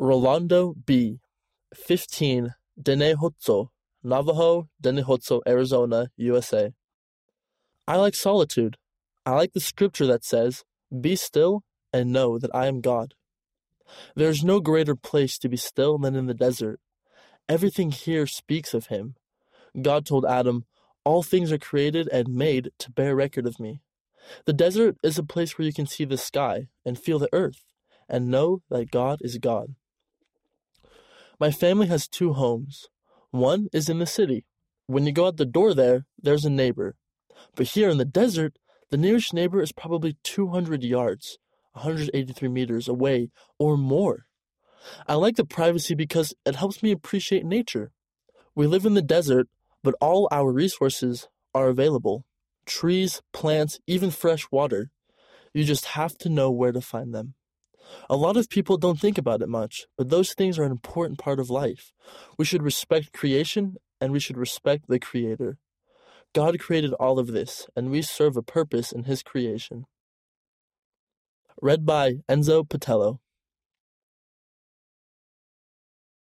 Rolando B., 15, Dennehotso, Navajo, Dennehotso, Arizona, USA. I like solitude. I like the scripture that says, Be still and know that I am God. There is no greater place to be still than in the desert. Everything here speaks of Him. God told Adam, All things are created and made to bear record of me. The desert is a place where you can see the sky and feel the earth and know that God is God. My family has two homes. One is in the city. When you go out the door there, there's a neighbor. But here in the desert, the nearest neighbor is probably 200 yards, 183 meters away or more. I like the privacy because it helps me appreciate nature. We live in the desert, but all our resources are available trees, plants, even fresh water. You just have to know where to find them. A lot of people don't think about it much, but those things are an important part of life. We should respect creation and we should respect the Creator. God created all of this, and we serve a purpose in His creation. Read by Enzo Patello.